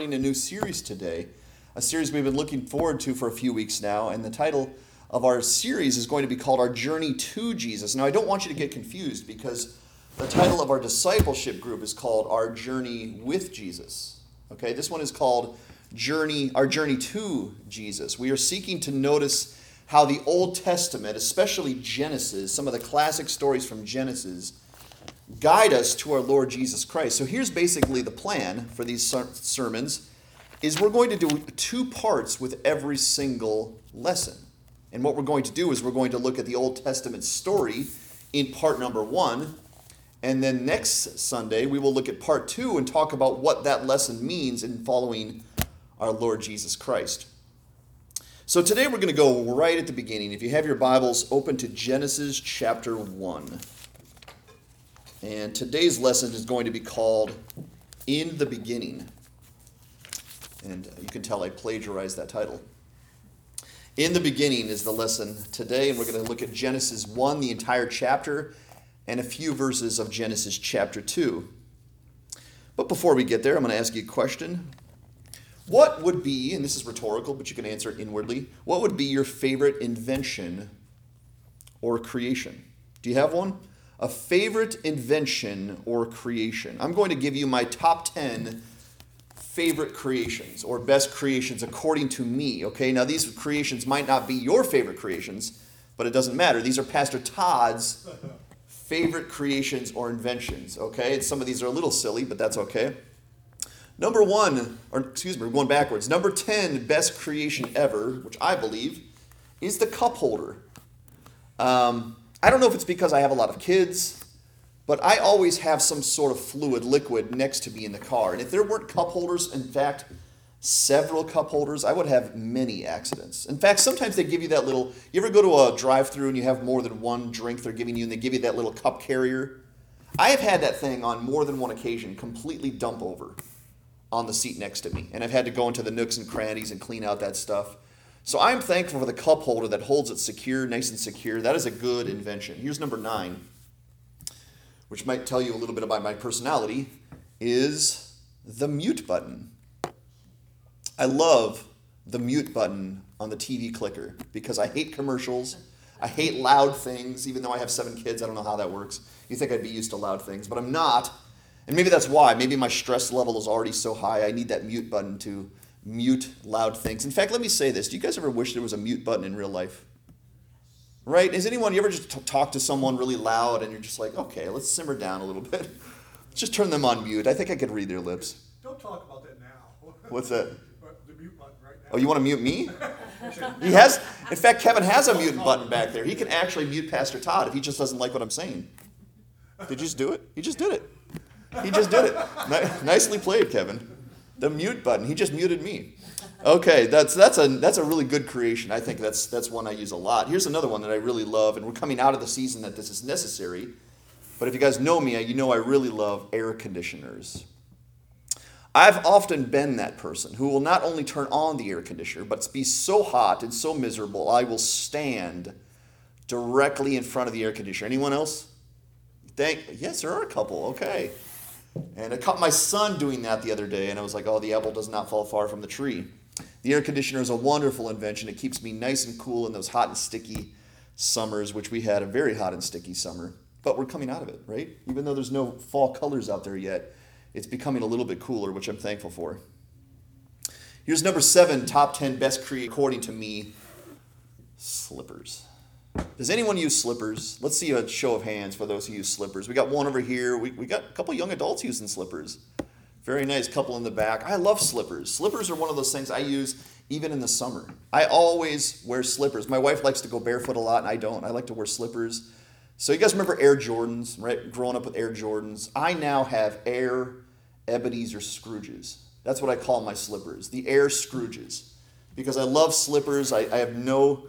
starting a new series today, a series we've been looking forward to for a few weeks now, and the title of our series is going to be called Our Journey to Jesus. Now, I don't want you to get confused because the title of our discipleship group is called Our Journey with Jesus. Okay, this one is called Journey, Our Journey to Jesus. We are seeking to notice how the Old Testament, especially Genesis, some of the classic stories from Genesis, guide us to our Lord Jesus Christ. So here's basically the plan for these sermons is we're going to do two parts with every single lesson. And what we're going to do is we're going to look at the Old Testament story in part number 1, and then next Sunday we will look at part 2 and talk about what that lesson means in following our Lord Jesus Christ. So today we're going to go right at the beginning. If you have your Bibles, open to Genesis chapter 1. And today's lesson is going to be called In the Beginning. And you can tell I plagiarized that title. In the Beginning is the lesson today, and we're going to look at Genesis 1, the entire chapter, and a few verses of Genesis chapter 2. But before we get there, I'm going to ask you a question. What would be, and this is rhetorical, but you can answer it inwardly, what would be your favorite invention or creation? Do you have one? A favorite invention or creation. I'm going to give you my top 10 favorite creations or best creations according to me. Okay, now these creations might not be your favorite creations, but it doesn't matter. These are Pastor Todd's favorite creations or inventions. Okay, and some of these are a little silly, but that's okay. Number one, or excuse me, we're going backwards. Number 10 best creation ever, which I believe, is the cup holder. Um, I don't know if it's because I have a lot of kids, but I always have some sort of fluid liquid next to me in the car. And if there weren't cup holders, in fact, several cup holders, I would have many accidents. In fact, sometimes they give you that little, you ever go to a drive through and you have more than one drink they're giving you and they give you that little cup carrier? I have had that thing on more than one occasion completely dump over on the seat next to me. And I've had to go into the nooks and crannies and clean out that stuff. So I'm thankful for the cup holder that holds it secure, nice and secure. That is a good invention. Here's number nine, which might tell you a little bit about my personality, is the mute button. I love the mute button on the TV clicker because I hate commercials. I hate loud things, even though I have seven kids. I don't know how that works. You think I'd be used to loud things, but I'm not. And maybe that's why. Maybe my stress level is already so high. I need that mute button to mute loud things. In fact, let me say this. Do you guys ever wish there was a mute button in real life? Right? Has anyone, you ever just t- talk to someone really loud and you're just like, okay, let's simmer down a little bit. Let's just turn them on mute. I think I could read their lips. Don't talk about that now. What's that? The mute button right now. Oh, you want to mute me? he has, in fact, Kevin has a mute button back there. He can actually mute Pastor Todd if he just doesn't like what I'm saying. Did you just do it? He just did it. He just did it. N- nicely played, Kevin the mute button. He just muted me. Okay, that's that's a that's a really good creation. I think that's that's one I use a lot. Here's another one that I really love, and we're coming out of the season that this is necessary. But if you guys know me, you know I really love air conditioners. I've often been that person who will not only turn on the air conditioner, but be so hot and so miserable, I will stand directly in front of the air conditioner. Anyone else? Thank yes, there are a couple. Okay. And I caught my son doing that the other day, and I was like, oh, the apple does not fall far from the tree. The air conditioner is a wonderful invention. It keeps me nice and cool in those hot and sticky summers, which we had a very hot and sticky summer. But we're coming out of it, right? Even though there's no fall colors out there yet, it's becoming a little bit cooler, which I'm thankful for. Here's number seven top 10 best create, according to me, slippers. Does anyone use slippers? Let's see a show of hands for those who use slippers. We got one over here. We, we got a couple young adults using slippers. Very nice couple in the back. I love slippers. Slippers are one of those things I use even in the summer. I always wear slippers. My wife likes to go barefoot a lot, and I don't. I like to wear slippers. So you guys remember Air Jordans, right? Growing up with Air Jordans. I now have Air Ebonies or Scrooges. That's what I call my slippers, the Air Scrooges. Because I love slippers. I, I have no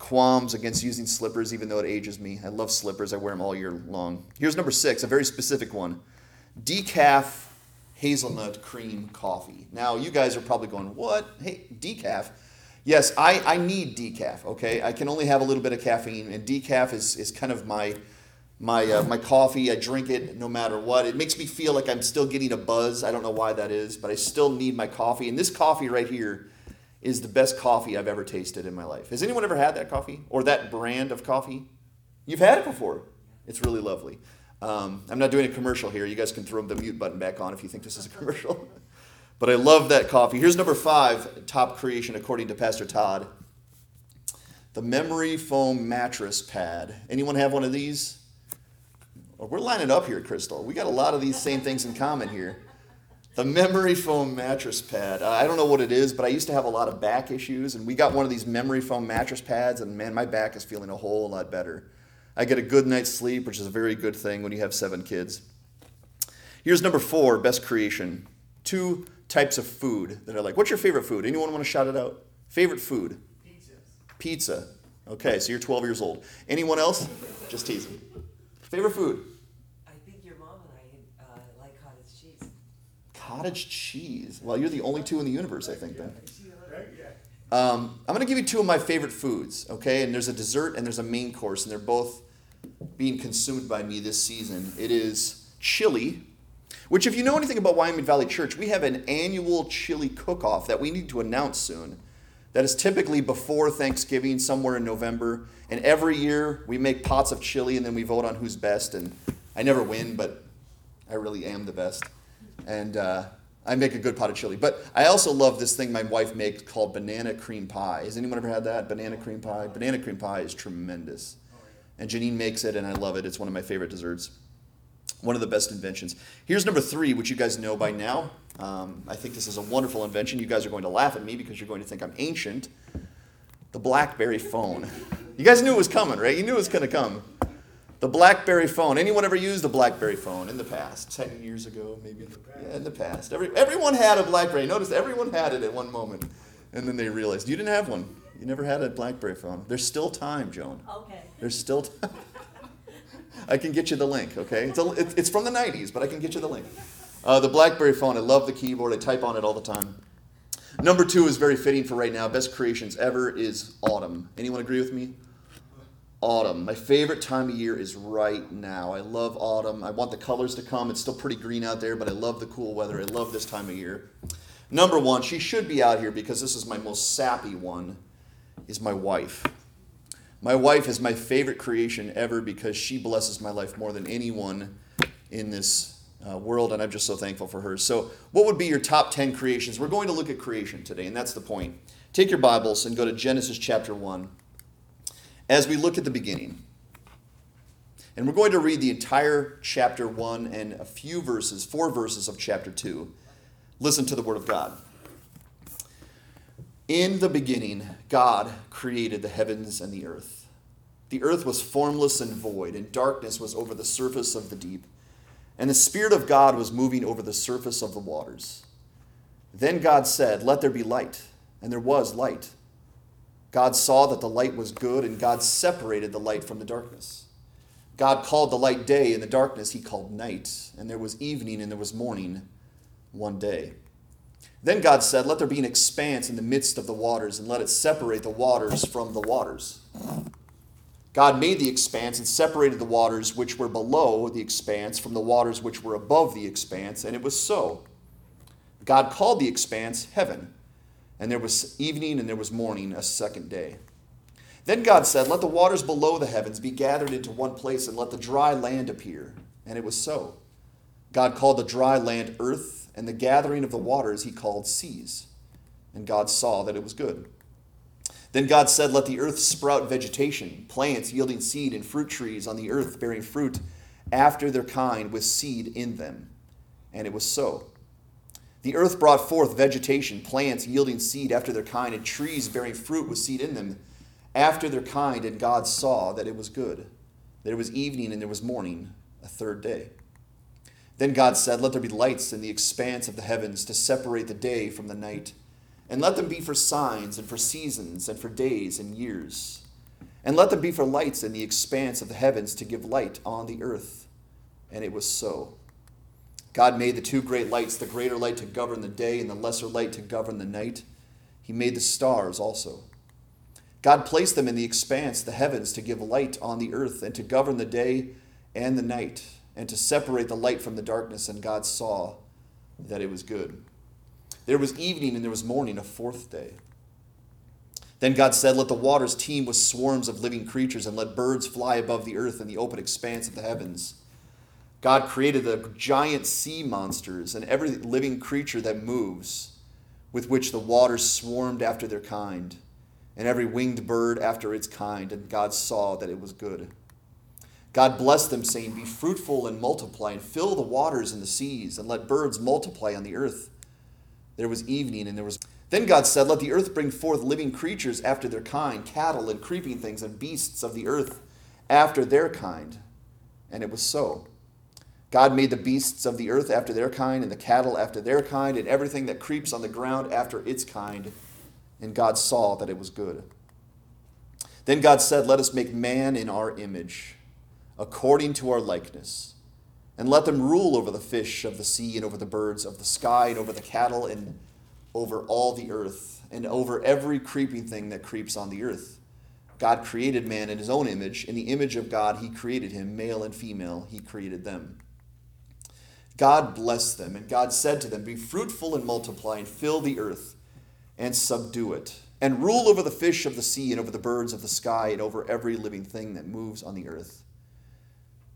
qualms against using slippers, even though it ages me. I love slippers, I wear them all year long. Here's number six, a very specific one decaf hazelnut cream coffee. Now, you guys are probably going, what? Hey, decaf? Yes, I, I need decaf, okay? I can only have a little bit of caffeine, and decaf is, is kind of my my uh, my coffee. I drink it no matter what. It makes me feel like I'm still getting a buzz. I don't know why that is, but I still need my coffee. And this coffee right here is the best coffee I've ever tasted in my life. Has anyone ever had that coffee or that brand of coffee? You've had it before. It's really lovely. Um, I'm not doing a commercial here. You guys can throw the mute button back on if you think this is a commercial. but I love that coffee. Here's number five top creation according to Pastor Todd the memory foam mattress pad. Anyone have one of these? We're lining up here, Crystal. We got a lot of these same things in common here. The memory foam mattress pad. Uh, I don't know what it is, but I used to have a lot of back issues, and we got one of these memory foam mattress pads, and man, my back is feeling a whole lot better. I get a good night's sleep, which is a very good thing when you have seven kids. Here's number four best creation. Two types of food that are like, what's your favorite food? Anyone want to shout it out? Favorite food? Pizza. Pizza. Okay, so you're 12 years old. Anyone else? Just teasing. Favorite food? I think your mom and I uh, like cottage cheese. Cottage cheese. Well, you're the only two in the universe, I think, then. Um, I'm going to give you two of my favorite foods, okay? And there's a dessert and there's a main course, and they're both being consumed by me this season. It is chili, which, if you know anything about Wyoming Valley Church, we have an annual chili cook off that we need to announce soon. That is typically before Thanksgiving, somewhere in November. And every year we make pots of chili and then we vote on who's best. And I never win, but I really am the best. And uh, I make a good pot of chili. But I also love this thing my wife makes called banana cream pie. Has anyone ever had that? Banana cream pie? Banana cream pie is tremendous. And Janine makes it, and I love it. It's one of my favorite desserts. One of the best inventions. Here's number three, which you guys know by now. Um, I think this is a wonderful invention. You guys are going to laugh at me because you're going to think I'm ancient. The Blackberry phone. You guys knew it was coming, right? You knew it was going to come. The BlackBerry phone. Anyone ever used a BlackBerry phone in the past? Ten years ago, maybe. Yeah, in the past. Every, everyone had a BlackBerry. Notice everyone had it at one moment, and then they realized you didn't have one. You never had a BlackBerry phone. There's still time, Joan. Okay. There's still time. I can get you the link, okay? It's, a, it's from the 90s, but I can get you the link. Uh, the BlackBerry phone, I love the keyboard. I type on it all the time. Number two is very fitting for right now. Best creations ever is autumn. Anyone agree with me? Autumn. My favorite time of year is right now. I love autumn. I want the colors to come. It's still pretty green out there, but I love the cool weather. I love this time of year. Number one, she should be out here because this is my most sappy one, is my wife. My wife is my favorite creation ever because she blesses my life more than anyone in this uh, world, and I'm just so thankful for her. So, what would be your top 10 creations? We're going to look at creation today, and that's the point. Take your Bibles and go to Genesis chapter 1 as we look at the beginning. And we're going to read the entire chapter 1 and a few verses, four verses of chapter 2. Listen to the Word of God. In the beginning, God created the heavens and the earth. The earth was formless and void, and darkness was over the surface of the deep. And the Spirit of God was moving over the surface of the waters. Then God said, Let there be light. And there was light. God saw that the light was good, and God separated the light from the darkness. God called the light day, and the darkness he called night. And there was evening, and there was morning one day. Then God said, Let there be an expanse in the midst of the waters, and let it separate the waters from the waters. God made the expanse and separated the waters which were below the expanse from the waters which were above the expanse, and it was so. God called the expanse heaven, and there was evening and there was morning a second day. Then God said, Let the waters below the heavens be gathered into one place, and let the dry land appear. And it was so. God called the dry land earth, and the gathering of the waters he called seas. And God saw that it was good. Then God said, Let the earth sprout vegetation, plants yielding seed, and fruit trees on the earth bearing fruit after their kind with seed in them. And it was so. The earth brought forth vegetation, plants yielding seed after their kind, and trees bearing fruit with seed in them after their kind. And God saw that it was good. There was evening and there was morning, a third day. Then God said, Let there be lights in the expanse of the heavens to separate the day from the night, and let them be for signs and for seasons and for days and years. And let them be for lights in the expanse of the heavens to give light on the earth. And it was so. God made the two great lights, the greater light to govern the day and the lesser light to govern the night. He made the stars also. God placed them in the expanse, the heavens, to give light on the earth and to govern the day and the night, and to separate the light from the darkness, and God saw that it was good. There was evening and there was morning, a fourth day. Then God said, Let the waters teem with swarms of living creatures, and let birds fly above the earth in the open expanse of the heavens. God created the giant sea monsters and every living creature that moves, with which the waters swarmed after their kind, and every winged bird after its kind, and God saw that it was good. God blessed them, saying, Be fruitful and multiply, and fill the waters and the seas, and let birds multiply on the earth. There was evening, and there was. Then God said, Let the earth bring forth living creatures after their kind, cattle and creeping things, and beasts of the earth after their kind. And it was so. God made the beasts of the earth after their kind, and the cattle after their kind, and everything that creeps on the ground after its kind. And God saw that it was good. Then God said, Let us make man in our image, according to our likeness, and let them rule over the fish of the sea, and over the birds of the sky, and over the cattle, and over all the earth, and over every creeping thing that creeps on the earth. God created man in his own image. In the image of God, he created him, male and female, he created them. God blessed them, and God said to them, Be fruitful and multiply, and fill the earth, and subdue it, and rule over the fish of the sea, and over the birds of the sky, and over every living thing that moves on the earth.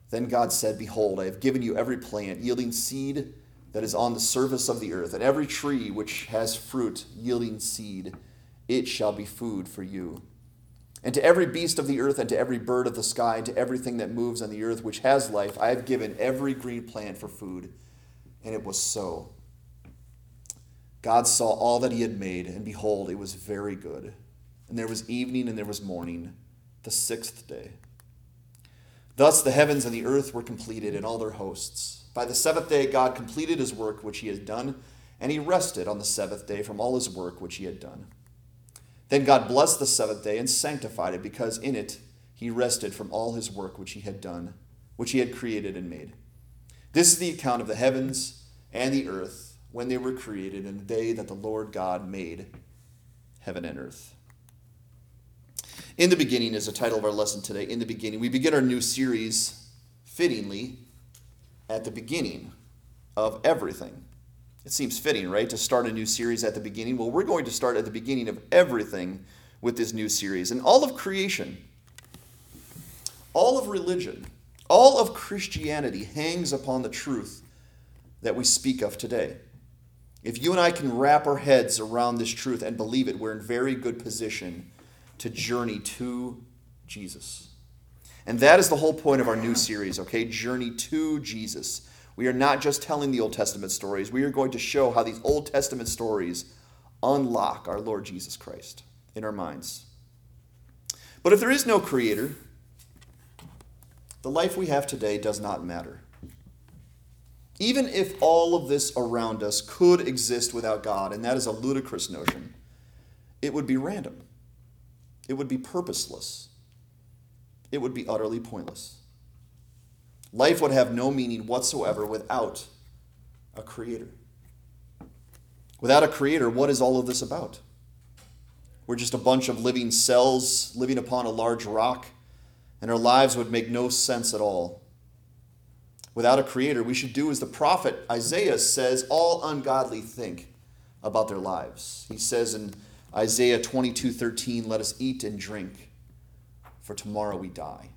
Then God said, Behold, I have given you every plant yielding seed that is on the surface of the earth, and every tree which has fruit yielding seed. It shall be food for you. And to every beast of the earth, and to every bird of the sky, and to everything that moves on the earth which has life, I have given every green plant for food. And it was so. God saw all that he had made, and behold, it was very good. And there was evening and there was morning, the sixth day. Thus the heavens and the earth were completed, and all their hosts. By the seventh day, God completed his work which he had done, and he rested on the seventh day from all his work which he had done. Then God blessed the seventh day and sanctified it, because in it he rested from all his work which he had done, which he had created and made. This is the account of the heavens and the earth when they were created, in the day that the Lord God made heaven and earth. In the beginning is the title of our lesson today. In the beginning, we begin our new series fittingly at the beginning of everything. It seems fitting, right, to start a new series at the beginning. Well, we're going to start at the beginning of everything with this new series. And all of creation, all of religion, all of Christianity hangs upon the truth that we speak of today. If you and I can wrap our heads around this truth and believe it, we're in very good position to journey to Jesus. And that is the whole point of our new series, okay? Journey to Jesus. We are not just telling the Old Testament stories, we are going to show how these Old Testament stories unlock our Lord Jesus Christ in our minds. But if there is no creator, the life we have today does not matter. Even if all of this around us could exist without God, and that is a ludicrous notion, it would be random. It would be purposeless. It would be utterly pointless. Life would have no meaning whatsoever without a creator. Without a creator, what is all of this about? We're just a bunch of living cells living upon a large rock, and our lives would make no sense at all. Without a creator, we should do as the prophet Isaiah says all ungodly think about their lives. He says in Isaiah 22 13, Let us eat and drink, for tomorrow we die.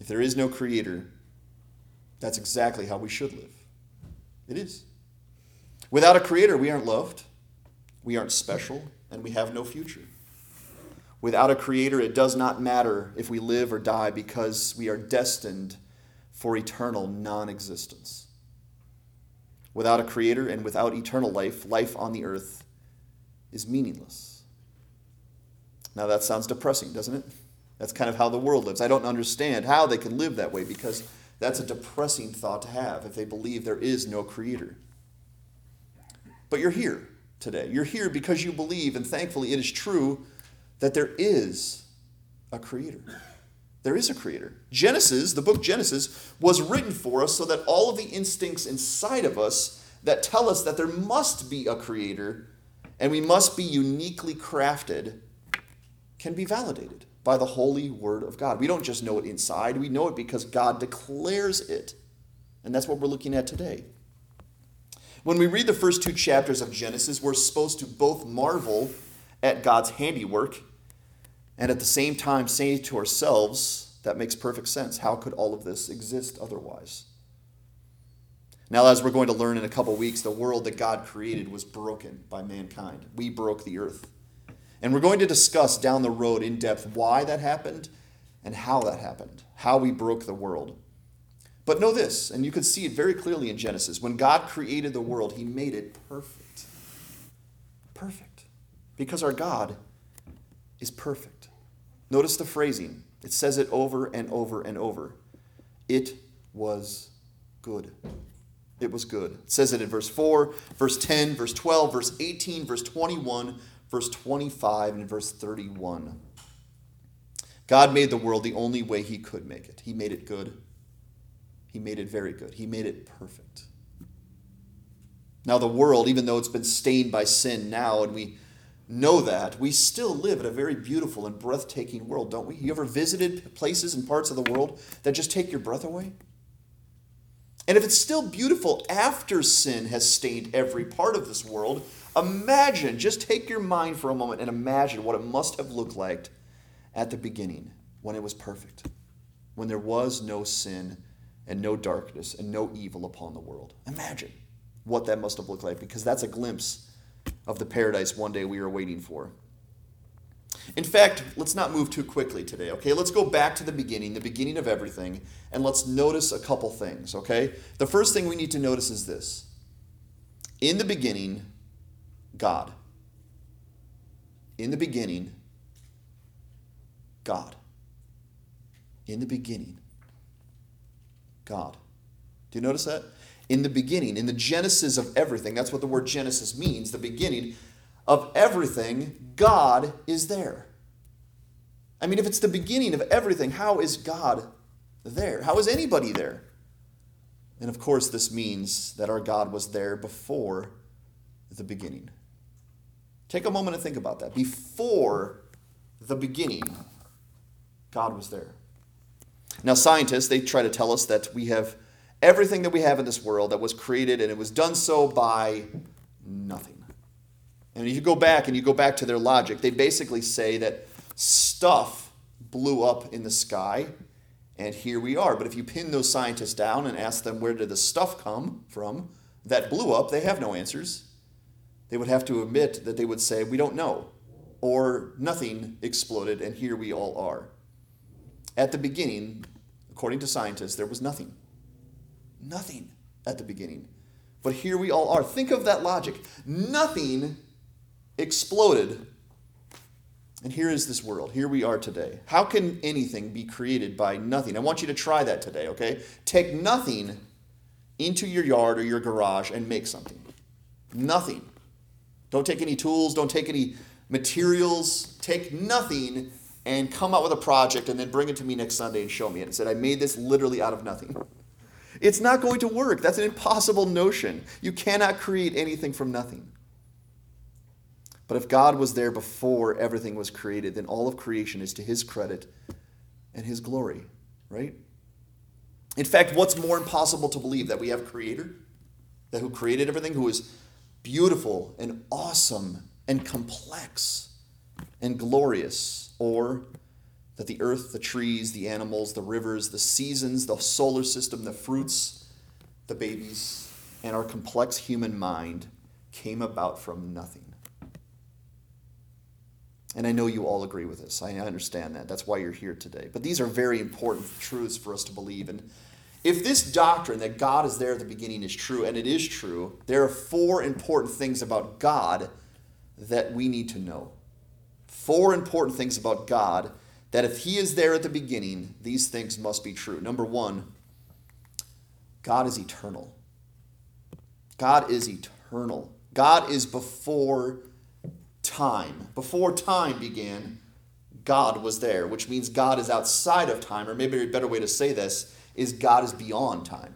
If there is no creator, that's exactly how we should live. It is. Without a creator, we aren't loved, we aren't special, and we have no future. Without a creator, it does not matter if we live or die because we are destined for eternal non existence. Without a creator and without eternal life, life on the earth is meaningless. Now that sounds depressing, doesn't it? That's kind of how the world lives. I don't understand how they can live that way because that's a depressing thought to have if they believe there is no creator. But you're here today. You're here because you believe, and thankfully it is true, that there is a creator. There is a creator. Genesis, the book Genesis, was written for us so that all of the instincts inside of us that tell us that there must be a creator and we must be uniquely crafted can be validated by the holy word of God. We don't just know it inside, we know it because God declares it. And that's what we're looking at today. When we read the first two chapters of Genesis, we're supposed to both marvel at God's handiwork and at the same time say to ourselves, that makes perfect sense. How could all of this exist otherwise? Now, as we're going to learn in a couple weeks, the world that God created was broken by mankind. We broke the earth. And we're going to discuss down the road in depth why that happened and how that happened, how we broke the world. But know this, and you can see it very clearly in Genesis. When God created the world, He made it perfect. Perfect. Because our God is perfect. Notice the phrasing, it says it over and over and over. It was good. It was good. It says it in verse 4, verse 10, verse 12, verse 18, verse 21, verse 25, and verse 31. God made the world the only way He could make it. He made it good. He made it very good. He made it perfect. Now, the world, even though it's been stained by sin now, and we know that, we still live in a very beautiful and breathtaking world, don't we? You ever visited places and parts of the world that just take your breath away? And if it's still beautiful after sin has stained every part of this world, imagine, just take your mind for a moment and imagine what it must have looked like at the beginning when it was perfect, when there was no sin and no darkness and no evil upon the world. Imagine what that must have looked like because that's a glimpse of the paradise one day we are waiting for. In fact, let's not move too quickly today, okay? Let's go back to the beginning, the beginning of everything, and let's notice a couple things, okay? The first thing we need to notice is this In the beginning, God. In the beginning, God. In the beginning, God. Do you notice that? In the beginning, in the genesis of everything, that's what the word Genesis means, the beginning of everything, God is there. I mean, if it's the beginning of everything, how is God there? How is anybody there? And of course, this means that our God was there before the beginning. Take a moment and think about that. Before the beginning, God was there. Now, scientists, they try to tell us that we have everything that we have in this world that was created and it was done so by nothing. And if you go back and you go back to their logic, they basically say that stuff blew up in the sky and here we are. But if you pin those scientists down and ask them where did the stuff come from that blew up, they have no answers. They would have to admit that they would say, we don't know, or nothing exploded and here we all are. At the beginning, according to scientists, there was nothing. Nothing at the beginning. But here we all are. Think of that logic. Nothing exploded. And here is this world. Here we are today. How can anything be created by nothing? I want you to try that today, okay? Take nothing into your yard or your garage and make something. Nothing. Don't take any tools, don't take any materials, take nothing and come out with a project and then bring it to me next Sunday and show me it. And said, I made this literally out of nothing. It's not going to work. That's an impossible notion. You cannot create anything from nothing. But if God was there before everything was created, then all of creation is to his credit and his glory, right? In fact, what's more impossible to believe that we have a creator that who created everything, who is beautiful and awesome and complex and glorious or that the earth, the trees, the animals, the rivers, the seasons, the solar system, the fruits, the babies, and our complex human mind came about from nothing. And I know you all agree with this. I understand that. That's why you're here today. But these are very important truths for us to believe. And if this doctrine that God is there at the beginning is true, and it is true, there are four important things about God that we need to know four important things about God that if He is there at the beginning, these things must be true. Number one, God is eternal. God is eternal. God is before time. Before time began, God was there, which means God is outside of time, or maybe a better way to say this is God is beyond time,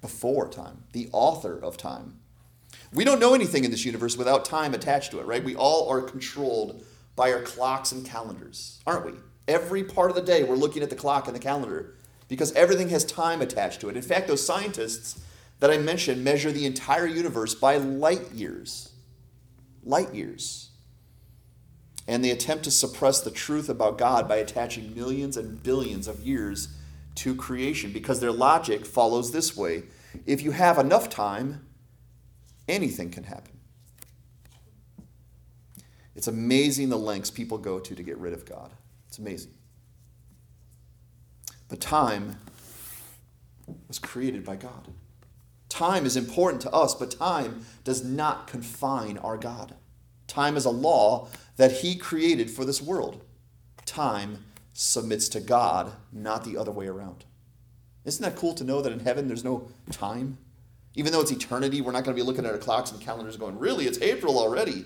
before time, the author of time. We don't know anything in this universe without time attached to it, right? We all are controlled by our clocks and calendars, aren't we? Every part of the day, we're looking at the clock and the calendar because everything has time attached to it. In fact, those scientists that I mentioned measure the entire universe by light years. Light years. And they attempt to suppress the truth about God by attaching millions and billions of years to creation because their logic follows this way if you have enough time, anything can happen. It's amazing the lengths people go to to get rid of God. It's amazing. But time was created by God. Time is important to us, but time does not confine our God. Time is a law that He created for this world. Time submits to God, not the other way around. Isn't that cool to know that in heaven there's no time? Even though it's eternity, we're not going to be looking at our clocks and calendars going, really, it's April already.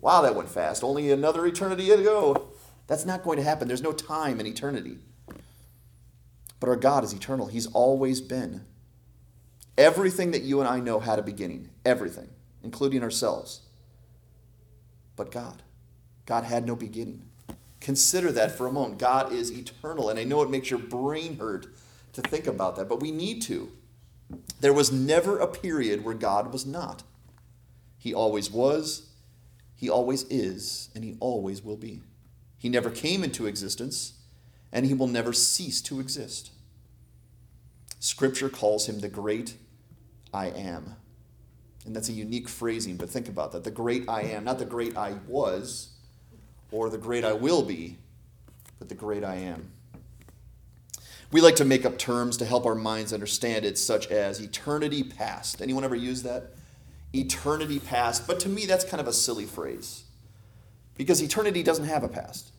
Wow, that went fast. Only another eternity to go. That's not going to happen. There's no time in eternity. But our God is eternal, He's always been. Everything that you and I know had a beginning, everything, including ourselves. But God, God had no beginning. Consider that for a moment. God is eternal, and I know it makes your brain hurt to think about that, but we need to. There was never a period where God was not. He always was, He always is, and He always will be. He never came into existence, and He will never cease to exist. Scripture calls Him the great I am. And that's a unique phrasing, but think about that. The great I am, not the great I was or the great I will be, but the great I am. We like to make up terms to help our minds understand it, such as eternity past. Anyone ever use that? Eternity past. But to me, that's kind of a silly phrase because eternity doesn't have a past.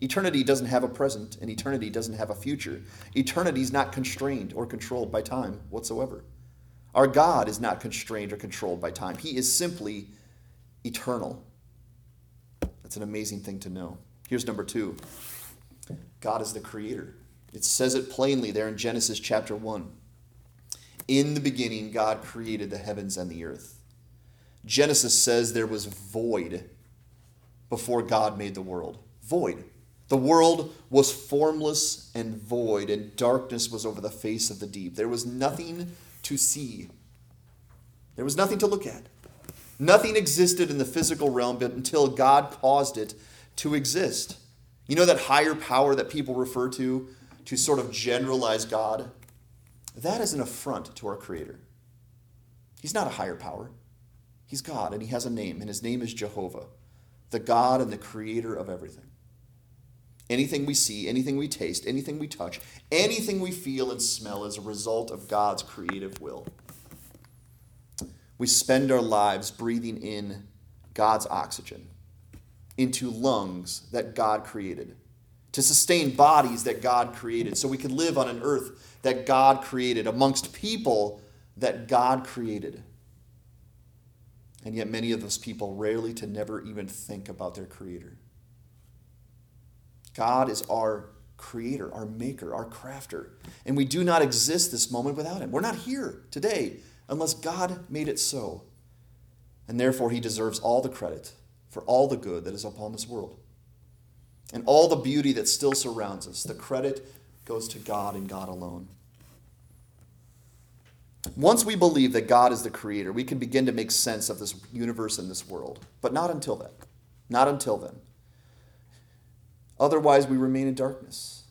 Eternity doesn't have a present, and eternity doesn't have a future. Eternity is not constrained or controlled by time whatsoever. Our God is not constrained or controlled by time, He is simply eternal. That's an amazing thing to know. Here's number two God is the creator. It says it plainly there in Genesis chapter 1. In the beginning, God created the heavens and the earth. Genesis says there was void before God made the world. Void. The world was formless and void, and darkness was over the face of the deep. There was nothing to see, there was nothing to look at. Nothing existed in the physical realm but until God caused it to exist. You know that higher power that people refer to to sort of generalize God? That is an affront to our Creator. He's not a higher power. He's God, and He has a name, and His name is Jehovah, the God and the Creator of everything. Anything we see, anything we taste, anything we touch, anything we feel and smell is a result of God's creative will. We spend our lives breathing in God's oxygen into lungs that God created, to sustain bodies that God created, so we can live on an earth that God created, amongst people that God created. And yet, many of those people rarely to never even think about their Creator. God is our creator, our maker, our crafter. And we do not exist this moment without him. We're not here today unless God made it so. And therefore, he deserves all the credit for all the good that is upon this world. And all the beauty that still surrounds us, the credit goes to God and God alone. Once we believe that God is the creator, we can begin to make sense of this universe and this world. But not until then. Not until then. Otherwise, we remain in darkness.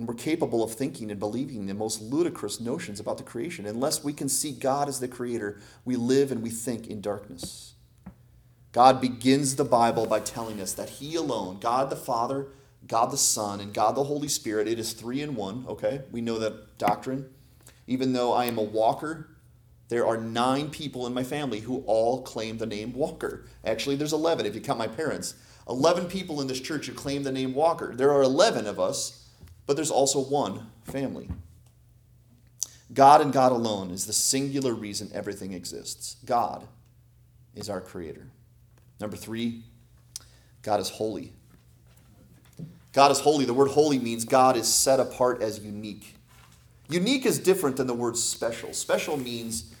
And we're capable of thinking and believing the most ludicrous notions about the creation. Unless we can see God as the creator, we live and we think in darkness. God begins the Bible by telling us that He alone, God the Father, God the Son, and God the Holy Spirit, it is three in one, okay? We know that doctrine. Even though I am a walker, there are nine people in my family who all claim the name Walker. Actually, there's 11 if you count my parents. 11 people in this church who claim the name Walker. There are 11 of us, but there's also one family. God and God alone is the singular reason everything exists. God is our creator. Number three, God is holy. God is holy. The word holy means God is set apart as unique. Unique is different than the word special. Special means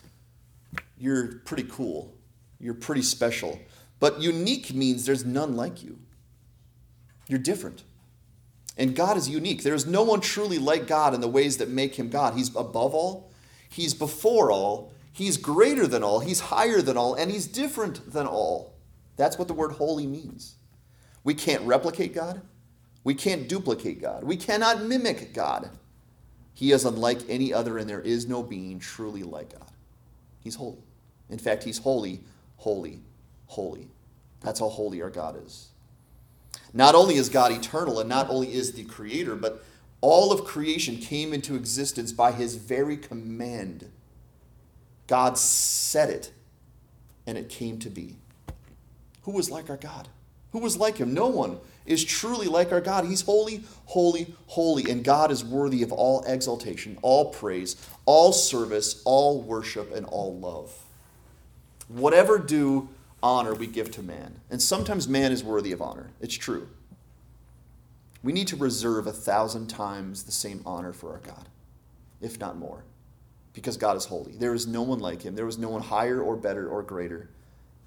you're pretty cool, you're pretty special. But unique means there's none like you. You're different. And God is unique. There is no one truly like God in the ways that make him God. He's above all, he's before all, he's greater than all, he's higher than all, and he's different than all. That's what the word holy means. We can't replicate God. We can't duplicate God. We cannot mimic God. He is unlike any other, and there is no being truly like God. He's holy. In fact, He's holy, holy, holy. That's how holy our God is. Not only is God eternal, and not only is the Creator, but all of creation came into existence by His very command. God said it, and it came to be. Who was like our God? Who was like Him? No one is truly like our God. He's holy, holy, holy, and God is worthy of all exaltation, all praise, all service, all worship, and all love. Whatever due honor we give to man, and sometimes man is worthy of honor, it's true. We need to reserve a thousand times the same honor for our God, if not more, because God is holy. There is no one like him, there is no one higher or better or greater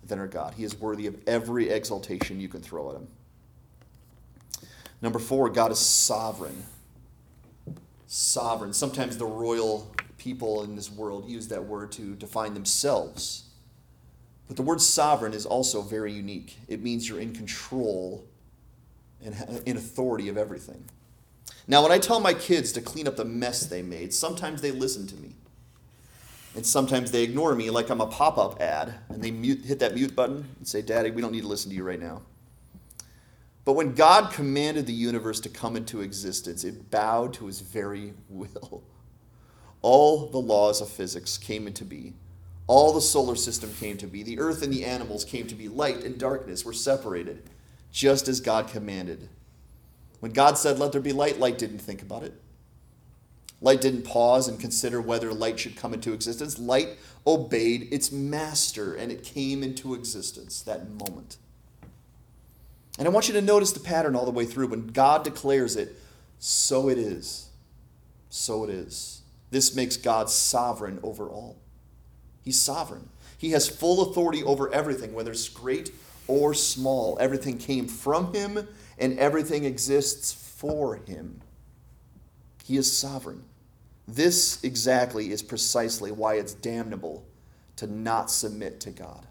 than our God. He is worthy of every exaltation you can throw at him. Number four, God is sovereign. Sovereign. Sometimes the royal people in this world use that word to define themselves. But the word sovereign is also very unique. It means you're in control and in authority of everything. Now, when I tell my kids to clean up the mess they made, sometimes they listen to me. And sometimes they ignore me like I'm a pop up ad and they mute, hit that mute button and say, Daddy, we don't need to listen to you right now. But when God commanded the universe to come into existence, it bowed to his very will. All the laws of physics came into being. All the solar system came to be. The earth and the animals came to be. Light and darkness were separated, just as God commanded. When God said, Let there be light, light didn't think about it. Light didn't pause and consider whether light should come into existence. Light obeyed its master and it came into existence that moment. And I want you to notice the pattern all the way through. When God declares it, so it is. So it is. This makes God sovereign over all. He's sovereign. He has full authority over everything, whether it's great or small. Everything came from him, and everything exists for him. He is sovereign. This exactly is precisely why it's damnable to not submit to God.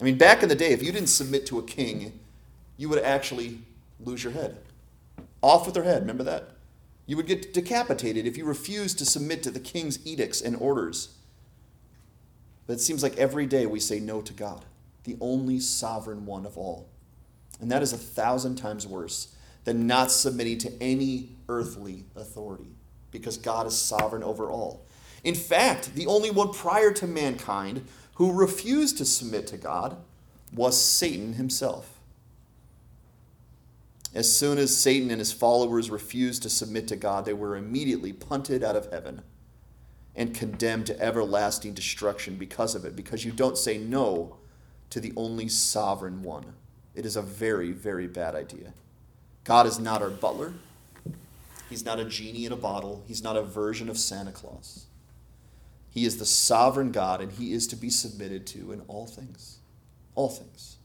I mean, back in the day, if you didn't submit to a king, you would actually lose your head. Off with their head, remember that? You would get decapitated if you refused to submit to the king's edicts and orders. But it seems like every day we say no to God, the only sovereign one of all. And that is a thousand times worse than not submitting to any earthly authority, because God is sovereign over all. In fact, the only one prior to mankind who refused to submit to God was Satan himself. As soon as Satan and his followers refused to submit to God, they were immediately punted out of heaven and condemned to everlasting destruction because of it, because you don't say no to the only sovereign one. It is a very, very bad idea. God is not our butler. He's not a genie in a bottle. He's not a version of Santa Claus. He is the sovereign God, and he is to be submitted to in all things. All things.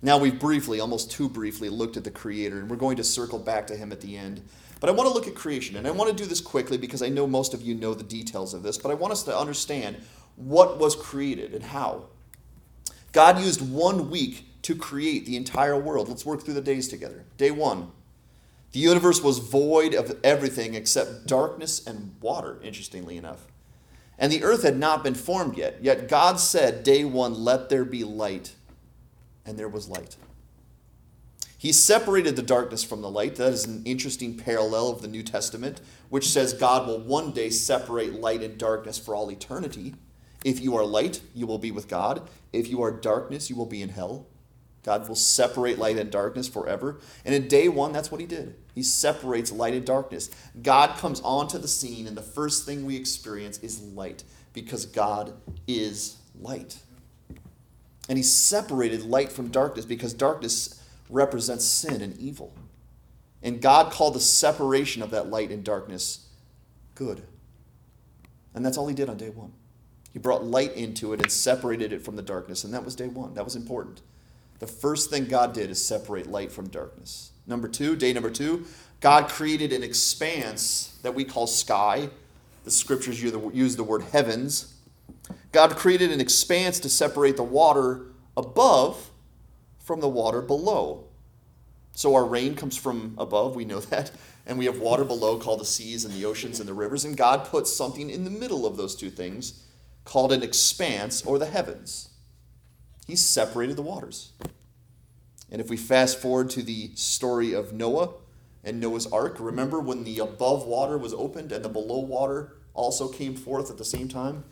Now, we've briefly, almost too briefly, looked at the Creator, and we're going to circle back to him at the end. But I want to look at creation, and I want to do this quickly because I know most of you know the details of this, but I want us to understand what was created and how. God used one week to create the entire world. Let's work through the days together. Day one, the universe was void of everything except darkness and water, interestingly enough. And the earth had not been formed yet. Yet God said, Day one, let there be light. And there was light. He separated the darkness from the light. That is an interesting parallel of the New Testament, which says God will one day separate light and darkness for all eternity. If you are light, you will be with God. If you are darkness, you will be in hell. God will separate light and darkness forever. And in day one, that's what he did. He separates light and darkness. God comes onto the scene, and the first thing we experience is light because God is light. And he separated light from darkness because darkness represents sin and evil. And God called the separation of that light and darkness good. And that's all he did on day one. He brought light into it and separated it from the darkness, and that was day one. That was important. The first thing God did is separate light from darkness. Number two, day number two, God created an expanse that we call sky. The scriptures use the word heavens. God created an expanse to separate the water above from the water below. So our rain comes from above, we know that. And we have water below called the seas and the oceans and the rivers. And God put something in the middle of those two things called an expanse or the heavens. He separated the waters. And if we fast forward to the story of Noah and Noah's ark, remember when the above water was opened and the below water also came forth at the same time?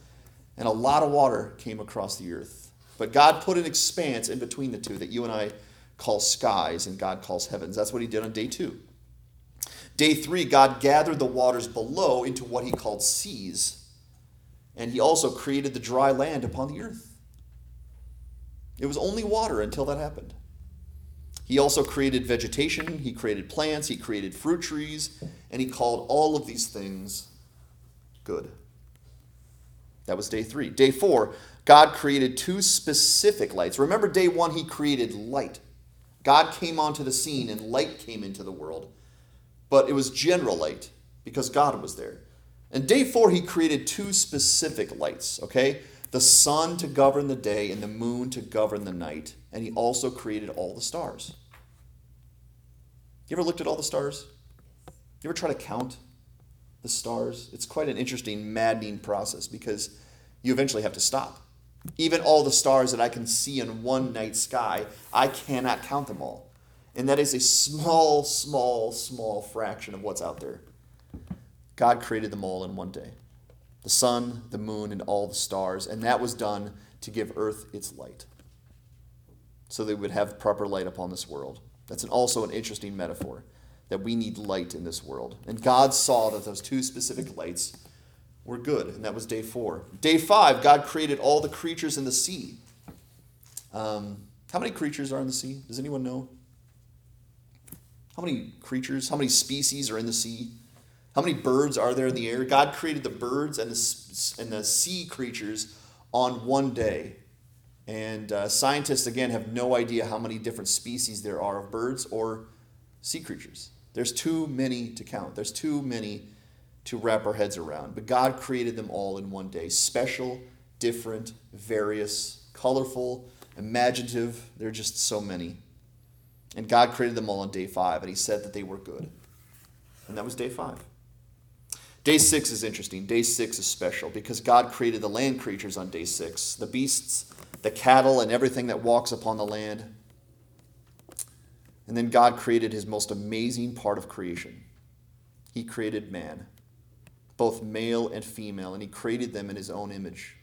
And a lot of water came across the earth. But God put an expanse in between the two that you and I call skies and God calls heavens. That's what he did on day two. Day three, God gathered the waters below into what he called seas. And he also created the dry land upon the earth. It was only water until that happened. He also created vegetation, he created plants, he created fruit trees, and he called all of these things good. That was day three. Day four, God created two specific lights. Remember, day one, he created light. God came onto the scene and light came into the world. But it was general light because God was there. And day four, he created two specific lights, okay? The sun to govern the day and the moon to govern the night. And he also created all the stars. You ever looked at all the stars? You ever try to count the stars? It's quite an interesting, maddening process because you eventually have to stop. Even all the stars that I can see in one night sky, I cannot count them all. And that is a small, small, small fraction of what's out there. God created them all in one day the sun, the moon, and all the stars. And that was done to give earth its light so they would have proper light upon this world. That's an, also an interesting metaphor that we need light in this world. And God saw that those two specific lights were good, and that was day four. Day five, God created all the creatures in the sea. Um, how many creatures are in the sea? Does anyone know? How many creatures, how many species are in the sea? How many birds are there in the air? God created the birds and the, and the sea creatures on one day. And uh, scientists, again, have no idea how many different species there are of birds or sea creatures. There's too many to count, there's too many to wrap our heads around. But God created them all in one day special, different, various, colorful, imaginative. There are just so many. And God created them all on day five, and He said that they were good. And that was day five. Day six is interesting. Day six is special because God created the land creatures on day six the beasts, the cattle, and everything that walks upon the land. And then God created His most amazing part of creation. He created man, both male and female, and He created them in His own image.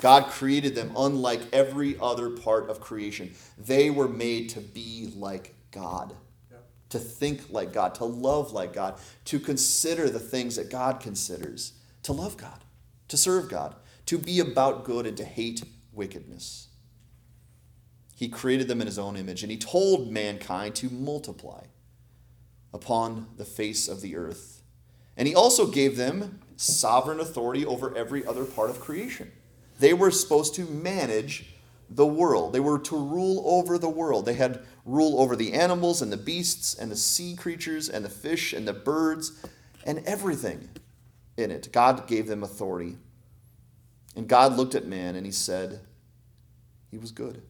God created them unlike every other part of creation. They were made to be like God, to think like God, to love like God, to consider the things that God considers, to love God, to serve God, to be about good and to hate wickedness. He created them in his own image, and he told mankind to multiply upon the face of the earth. And he also gave them sovereign authority over every other part of creation. They were supposed to manage the world. They were to rule over the world. They had rule over the animals and the beasts and the sea creatures and the fish and the birds and everything in it. God gave them authority. And God looked at man and he said, He was good.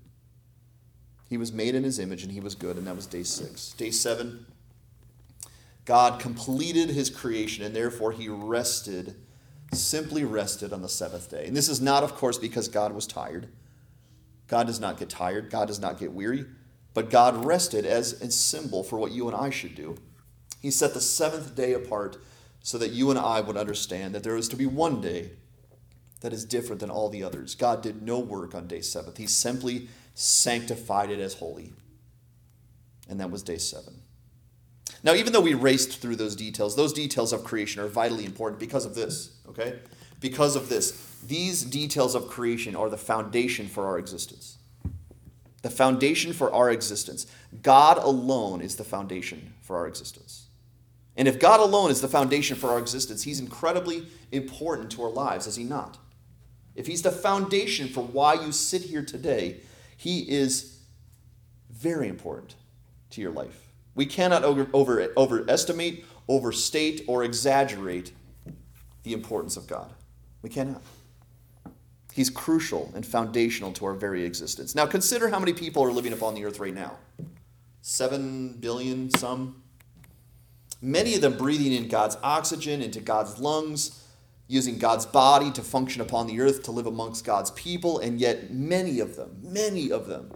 He was made in his image and he was good. And that was day six. Day seven, God completed his creation and therefore he rested simply rested on the seventh day. And this is not, of course, because God was tired. God does not get tired, God does not get weary, but God rested as a symbol for what you and I should do. He set the seventh day apart so that you and I would understand that there is to be one day that is different than all the others. God did no work on day seventh, He simply sanctified it as holy. And that was day seven. Now, even though we raced through those details, those details of creation are vitally important because of this, okay? Because of this. These details of creation are the foundation for our existence. The foundation for our existence. God alone is the foundation for our existence. And if God alone is the foundation for our existence, He's incredibly important to our lives, is He not? If He's the foundation for why you sit here today, He is very important to your life. We cannot over, over, overestimate, overstate, or exaggerate the importance of God. We cannot. He's crucial and foundational to our very existence. Now, consider how many people are living upon the earth right now. Seven billion, some. Many of them breathing in God's oxygen into God's lungs, using God's body to function upon the earth, to live amongst God's people, and yet many of them, many of them,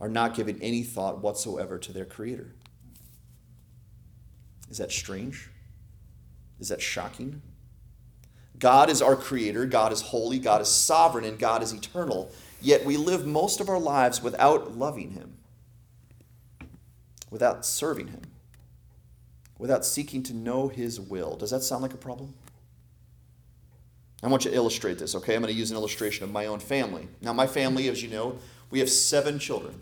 are not giving any thought whatsoever to their Creator. Is that strange? Is that shocking? God is our creator, God is holy, God is sovereign, and God is eternal. Yet we live most of our lives without loving Him, without serving Him, without seeking to know His will. Does that sound like a problem? I want you to illustrate this, okay? I'm going to use an illustration of my own family. Now, my family, as you know, we have seven children.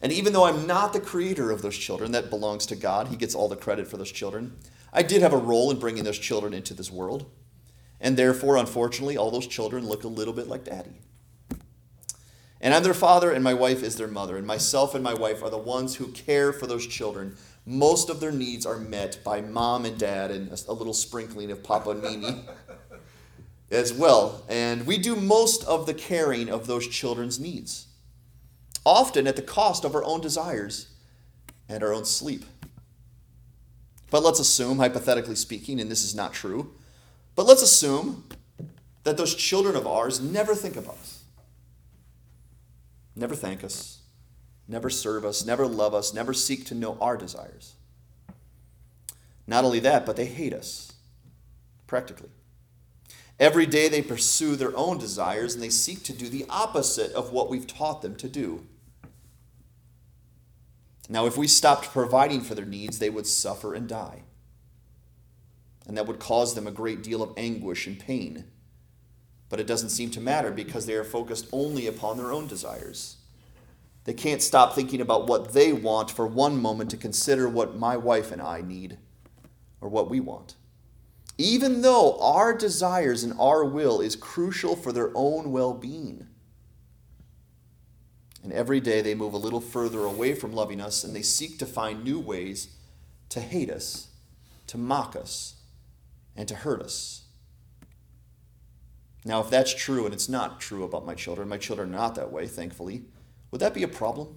And even though I'm not the creator of those children, that belongs to God, He gets all the credit for those children. I did have a role in bringing those children into this world. And therefore, unfortunately, all those children look a little bit like daddy. And I'm their father, and my wife is their mother. And myself and my wife are the ones who care for those children. Most of their needs are met by mom and dad, and a little sprinkling of Papa and Mimi as well. And we do most of the caring of those children's needs, often at the cost of our own desires and our own sleep. But let's assume, hypothetically speaking, and this is not true, but let's assume that those children of ours never think about us, never thank us, never serve us, never love us, never seek to know our desires. Not only that, but they hate us, practically. Every day they pursue their own desires and they seek to do the opposite of what we've taught them to do. Now, if we stopped providing for their needs, they would suffer and die. And that would cause them a great deal of anguish and pain. But it doesn't seem to matter because they are focused only upon their own desires. They can't stop thinking about what they want for one moment to consider what my wife and I need or what we want. Even though our desires and our will is crucial for their own well being. And every day they move a little further away from loving us and they seek to find new ways to hate us, to mock us, and to hurt us. Now, if that's true, and it's not true about my children, my children are not that way, thankfully, would that be a problem?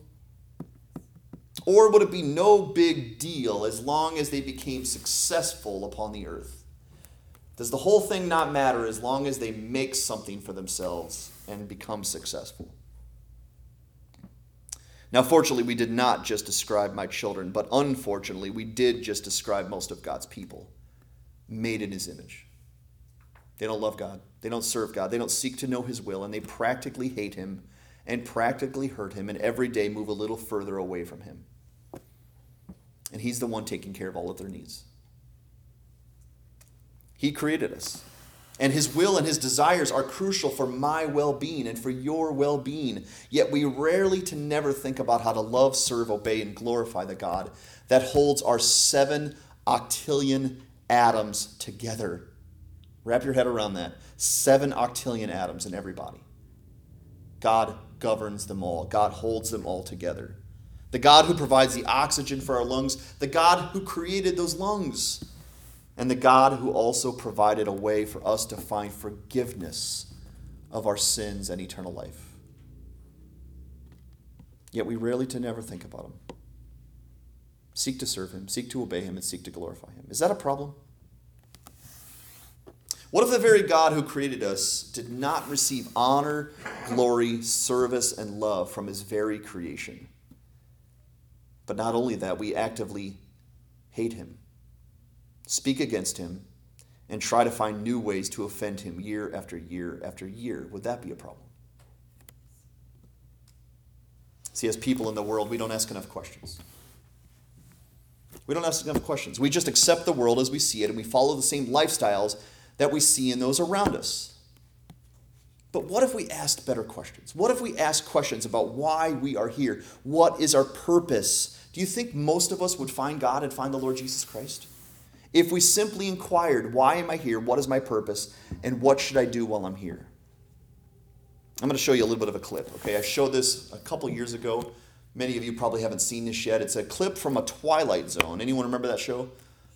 Or would it be no big deal as long as they became successful upon the earth? Does the whole thing not matter as long as they make something for themselves and become successful? Now, fortunately, we did not just describe my children, but unfortunately, we did just describe most of God's people, made in his image. They don't love God, they don't serve God, they don't seek to know his will, and they practically hate him and practically hurt him, and every day move a little further away from him. And he's the one taking care of all of their needs. He created us. And his will and his desires are crucial for my well being and for your well being. Yet we rarely to never think about how to love, serve, obey, and glorify the God that holds our seven octillion atoms together. Wrap your head around that. Seven octillion atoms in every body. God governs them all, God holds them all together. The God who provides the oxygen for our lungs, the God who created those lungs and the God who also provided a way for us to find forgiveness of our sins and eternal life. Yet we rarely to never think about him. Seek to serve him, seek to obey him, and seek to glorify him. Is that a problem? What if the very God who created us did not receive honor, glory, service, and love from his very creation? But not only that, we actively hate him speak against him, and try to find new ways to offend him year after year after year, would that be a problem? See, as people in the world, we don't ask enough questions. We don't ask enough questions. We just accept the world as we see it and we follow the same lifestyles that we see in those around us. But what if we asked better questions? What if we asked questions about why we are here? What is our purpose? Do you think most of us would find God and find the Lord Jesus Christ? If we simply inquired, Why am I here? What is my purpose? And what should I do while I'm here? I'm going to show you a little bit of a clip. Okay, I showed this a couple years ago. Many of you probably haven't seen this yet. It's a clip from a Twilight Zone. Anyone remember that show?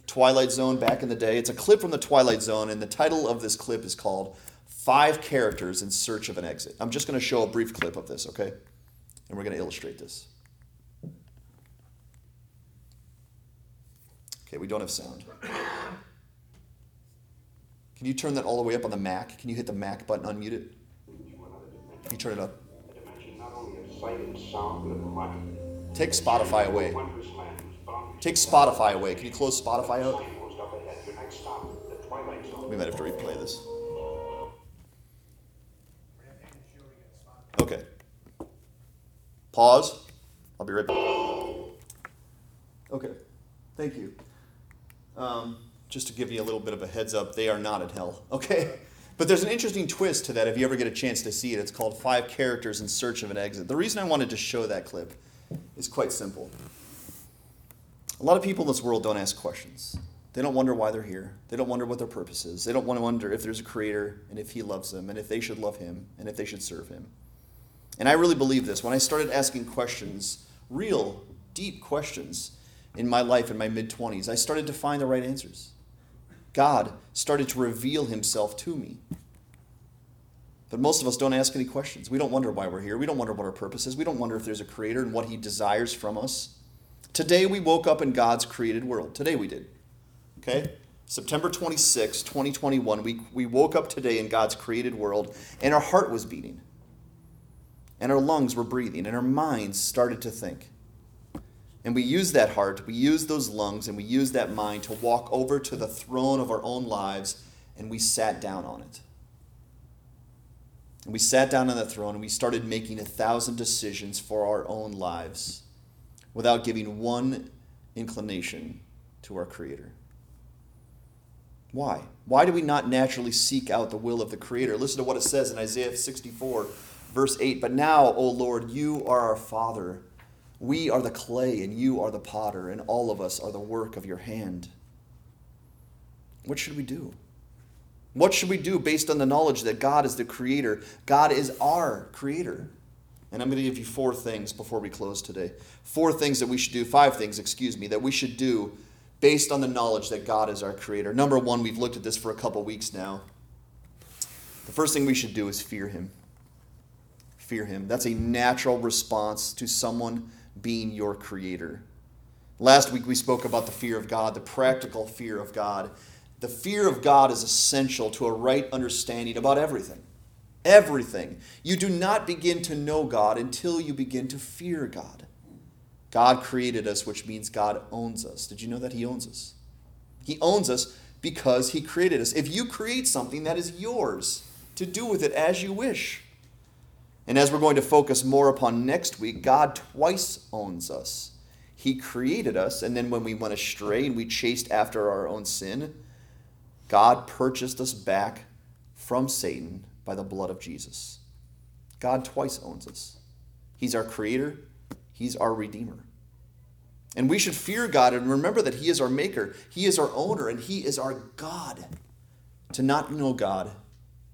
Twilight Zone back in the day. It's a clip from the Twilight Zone, and the title of this clip is called Five Characters in Search of an Exit. I'm just going to show a brief clip of this, okay? And we're going to illustrate this. Okay, we don't have sound. Can you turn that all the way up on the Mac? Can you hit the Mac button, unmute it? Can you turn it up? Take Spotify away. Take Spotify away. Can you close Spotify out? We might have to replay this. Okay. Pause. I'll be right back. Okay. Thank you. Um, just to give you a little bit of a heads up, they are not in hell. Okay? But there's an interesting twist to that if you ever get a chance to see it. It's called Five Characters in Search of an Exit. The reason I wanted to show that clip is quite simple. A lot of people in this world don't ask questions. They don't wonder why they're here. They don't wonder what their purpose is. They don't want to wonder if there's a creator and if he loves them and if they should love him and if they should serve him. And I really believe this. When I started asking questions, real, deep questions in my life in my mid 20s, I started to find the right answers. God started to reveal himself to me. But most of us don't ask any questions. We don't wonder why we're here. We don't wonder what our purpose is. We don't wonder if there's a creator and what he desires from us. Today we woke up in God's created world. Today we did. Okay? September 26, 2021, we, we woke up today in God's created world and our heart was beating. And our lungs were breathing and our minds started to think. And we use that heart, we use those lungs, and we use that mind to walk over to the throne of our own lives, and we sat down on it. And we sat down on the throne and we started making a thousand decisions for our own lives without giving one inclination to our Creator. Why? Why do we not naturally seek out the will of the Creator? Listen to what it says in Isaiah 64, verse 8. But now, O Lord, you are our Father. We are the clay, and you are the potter, and all of us are the work of your hand. What should we do? What should we do based on the knowledge that God is the Creator? God is our Creator. And I'm going to give you four things before we close today. Four things that we should do, five things, excuse me, that we should do based on the knowledge that God is our Creator. Number one, we've looked at this for a couple weeks now. The first thing we should do is fear Him. Fear Him. That's a natural response to someone being your Creator. Last week we spoke about the fear of God, the practical fear of God. The fear of God is essential to a right understanding about everything. Everything. You do not begin to know God until you begin to fear God. God created us, which means God owns us. Did you know that He owns us? He owns us because He created us. If you create something, that is yours to do with it as you wish. And as we're going to focus more upon next week, God twice owns us. He created us, and then when we went astray and we chased after our own sin, God purchased us back from Satan by the blood of Jesus. God twice owns us. He's our creator, He's our redeemer. And we should fear God and remember that He is our maker, He is our owner, and He is our God. To not know God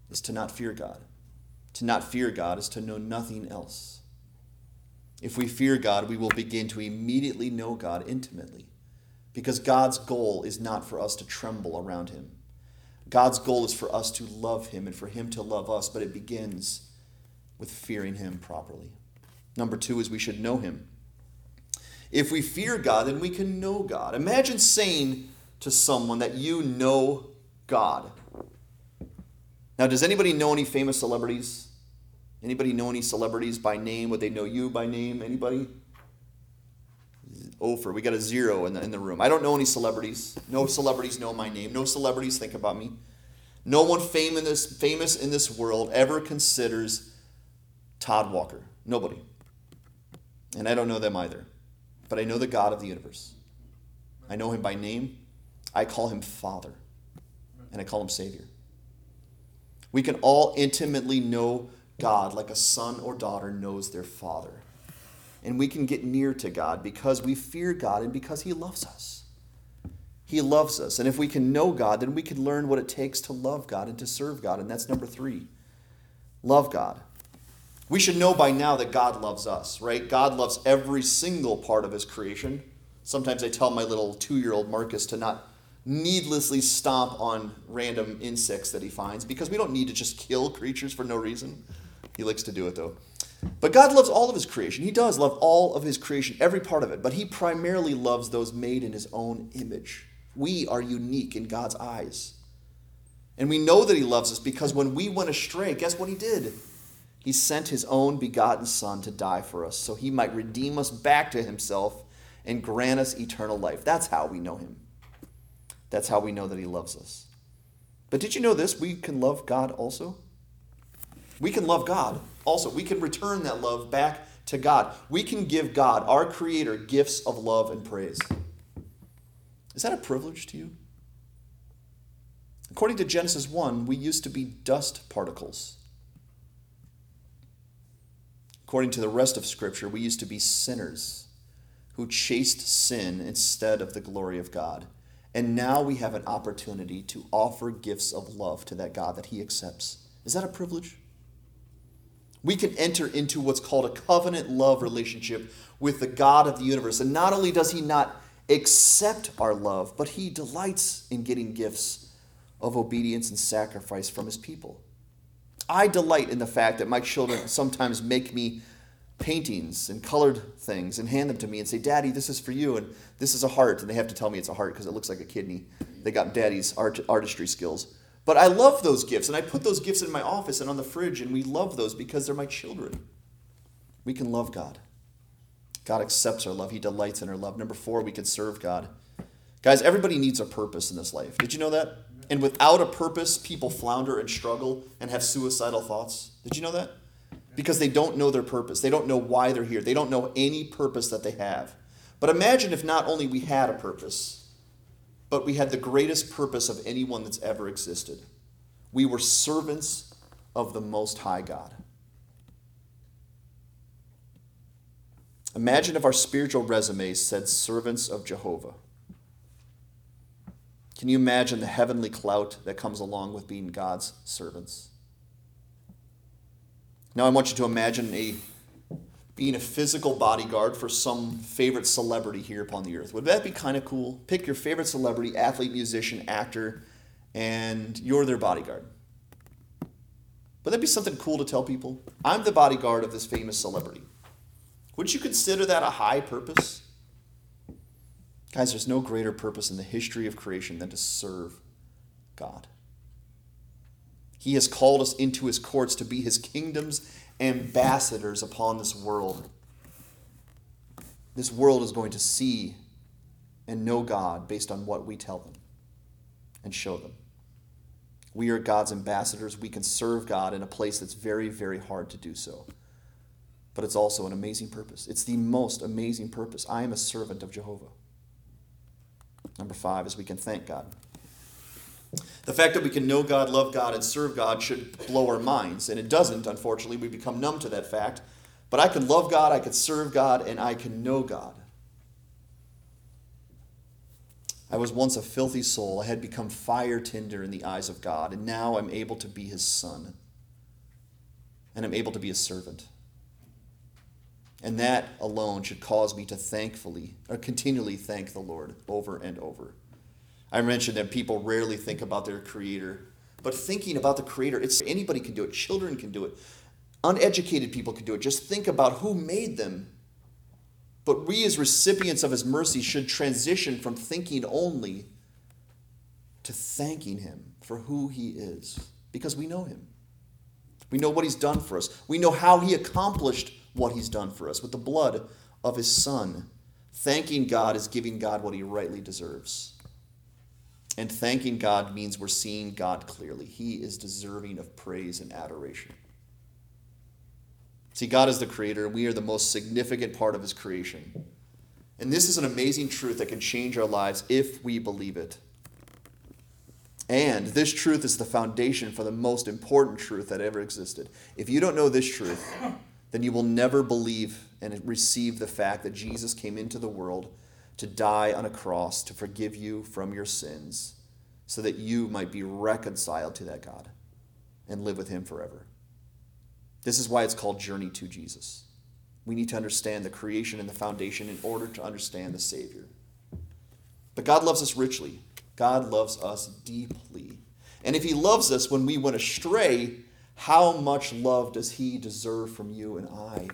is to not fear God. To not fear God is to know nothing else. If we fear God, we will begin to immediately know God intimately because God's goal is not for us to tremble around Him. God's goal is for us to love Him and for Him to love us, but it begins with fearing Him properly. Number two is we should know Him. If we fear God, then we can know God. Imagine saying to someone that you know God. Now, does anybody know any famous celebrities? Anybody know any celebrities by name? Would they know you by name? Anybody? Oh, Ofer, we got a zero in the, in the room. I don't know any celebrities. No celebrities know my name. No celebrities think about me. No one famous, famous in this world ever considers Todd Walker. Nobody. And I don't know them either. But I know the God of the universe. I know him by name. I call him Father. And I call him Savior. We can all intimately know God like a son or daughter knows their father. And we can get near to God because we fear God and because He loves us. He loves us. And if we can know God, then we can learn what it takes to love God and to serve God. And that's number three love God. We should know by now that God loves us, right? God loves every single part of his creation. Sometimes I tell my little two year old Marcus to not needlessly stomp on random insects that he finds because we don't need to just kill creatures for no reason. He likes to do it though. But God loves all of his creation. He does love all of his creation, every part of it. But he primarily loves those made in his own image. We are unique in God's eyes. And we know that he loves us because when we went astray, guess what he did? He sent his own begotten Son to die for us so he might redeem us back to himself and grant us eternal life. That's how we know him. That's how we know that he loves us. But did you know this? We can love God also. We can love God also. We can return that love back to God. We can give God, our Creator, gifts of love and praise. Is that a privilege to you? According to Genesis 1, we used to be dust particles. According to the rest of Scripture, we used to be sinners who chased sin instead of the glory of God. And now we have an opportunity to offer gifts of love to that God that He accepts. Is that a privilege? We can enter into what's called a covenant love relationship with the God of the universe. And not only does He not accept our love, but He delights in getting gifts of obedience and sacrifice from His people. I delight in the fact that my children sometimes make me paintings and colored things and hand them to me and say, Daddy, this is for you, and this is a heart. And they have to tell me it's a heart because it looks like a kidney. They got daddy's art, artistry skills. But I love those gifts, and I put those gifts in my office and on the fridge, and we love those because they're my children. We can love God. God accepts our love, He delights in our love. Number four, we can serve God. Guys, everybody needs a purpose in this life. Did you know that? And without a purpose, people flounder and struggle and have suicidal thoughts. Did you know that? Because they don't know their purpose. They don't know why they're here. They don't know any purpose that they have. But imagine if not only we had a purpose, but we had the greatest purpose of anyone that's ever existed. We were servants of the Most High God. Imagine if our spiritual resumes said servants of Jehovah. Can you imagine the heavenly clout that comes along with being God's servants? Now I want you to imagine a being a physical bodyguard for some favorite celebrity here upon the earth. Would that be kind of cool? Pick your favorite celebrity, athlete, musician, actor, and you're their bodyguard. Would that be something cool to tell people? I'm the bodyguard of this famous celebrity. Wouldn't you consider that a high purpose? Guys, there's no greater purpose in the history of creation than to serve God. He has called us into his courts to be his kingdom's ambassadors upon this world. This world is going to see and know God based on what we tell them and show them. We are God's ambassadors. We can serve God in a place that's very, very hard to do so. But it's also an amazing purpose. It's the most amazing purpose. I am a servant of Jehovah. Number five is we can thank God. The fact that we can know God, love God, and serve God should blow our minds, and it doesn't, unfortunately. We become numb to that fact. But I can love God, I can serve God, and I can know God. I was once a filthy soul. I had become fire tinder in the eyes of God, and now I'm able to be his son. And I'm able to be a servant. And that alone should cause me to thankfully or continually thank the Lord over and over. I mentioned that people rarely think about their creator, but thinking about the creator, it's anybody can do it. Children can do it. Uneducated people can do it. Just think about who made them. But we, as recipients of his mercy, should transition from thinking only to thanking him for who he is, because we know him. We know what he's done for us. We know how he accomplished what he's done for us with the blood of his son. Thanking God is giving God what he rightly deserves. And thanking God means we're seeing God clearly. He is deserving of praise and adoration. See, God is the creator, and we are the most significant part of his creation. And this is an amazing truth that can change our lives if we believe it. And this truth is the foundation for the most important truth that ever existed. If you don't know this truth, then you will never believe and receive the fact that Jesus came into the world to die on a cross to forgive you from your sins so that you might be reconciled to that God and live with Him forever. This is why it's called Journey to Jesus. We need to understand the creation and the foundation in order to understand the Savior. But God loves us richly. God loves us deeply. And if He loves us when we went astray, how much love does He deserve from you and I?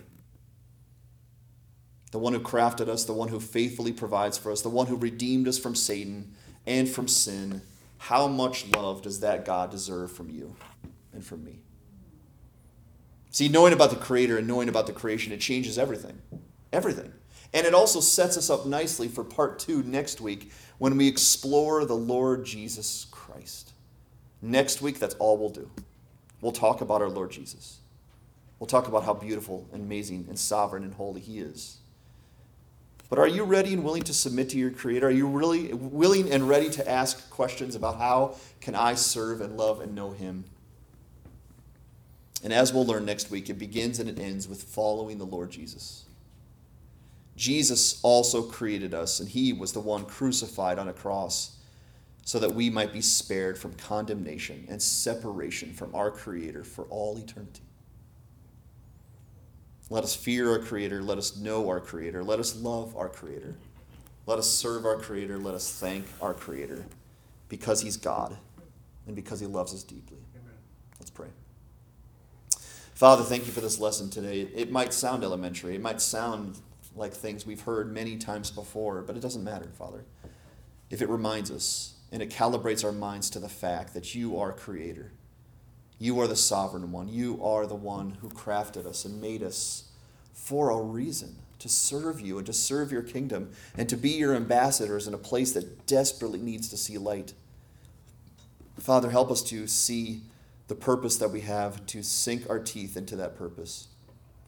The one who crafted us, the one who faithfully provides for us, the one who redeemed us from Satan and from sin. How much love does that God deserve from you and from me? See, knowing about the Creator and knowing about the creation, it changes everything. Everything. And it also sets us up nicely for part two next week when we explore the Lord Jesus Christ. Next week, that's all we'll do. We'll talk about our Lord Jesus. We'll talk about how beautiful and amazing and sovereign and holy He is. But are you ready and willing to submit to your Creator? Are you really willing and ready to ask questions about how can I serve and love and know Him? And as we'll learn next week, it begins and it ends with following the Lord Jesus. Jesus also created us, and He was the one crucified on a cross so that we might be spared from condemnation and separation from our Creator for all eternity. Let us fear our Creator. Let us know our Creator. Let us love our Creator. Let us serve our Creator. Let us thank our Creator because He's God and because He loves us deeply. Amen. Let's pray. Father, thank you for this lesson today. It might sound elementary, it might sound like things we've heard many times before, but it doesn't matter, Father. If it reminds us and it calibrates our minds to the fact that you are Creator, you are the sovereign one, you are the one who crafted us and made us for a reason to serve you and to serve your kingdom and to be your ambassadors in a place that desperately needs to see light. Father, help us to see the purpose that we have, to sink our teeth into that purpose.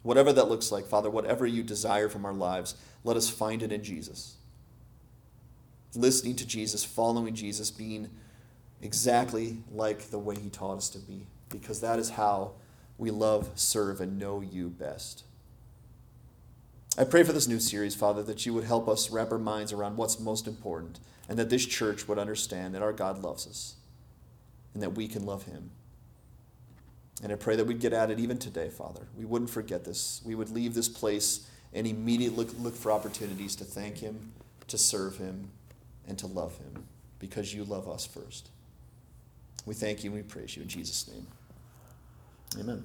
Whatever that looks like, Father, whatever you desire from our lives, let us find it in Jesus. Listening to Jesus, following Jesus, being exactly like the way he taught us to be, because that is how we love, serve, and know you best. I pray for this new series, Father, that you would help us wrap our minds around what's most important, and that this church would understand that our God loves us, and that we can love him. And I pray that we'd get at it even today, Father. We wouldn't forget this. We would leave this place and immediately look, look for opportunities to thank Him, to serve Him, and to love Him because you love us first. We thank you and we praise you in Jesus' name. Amen.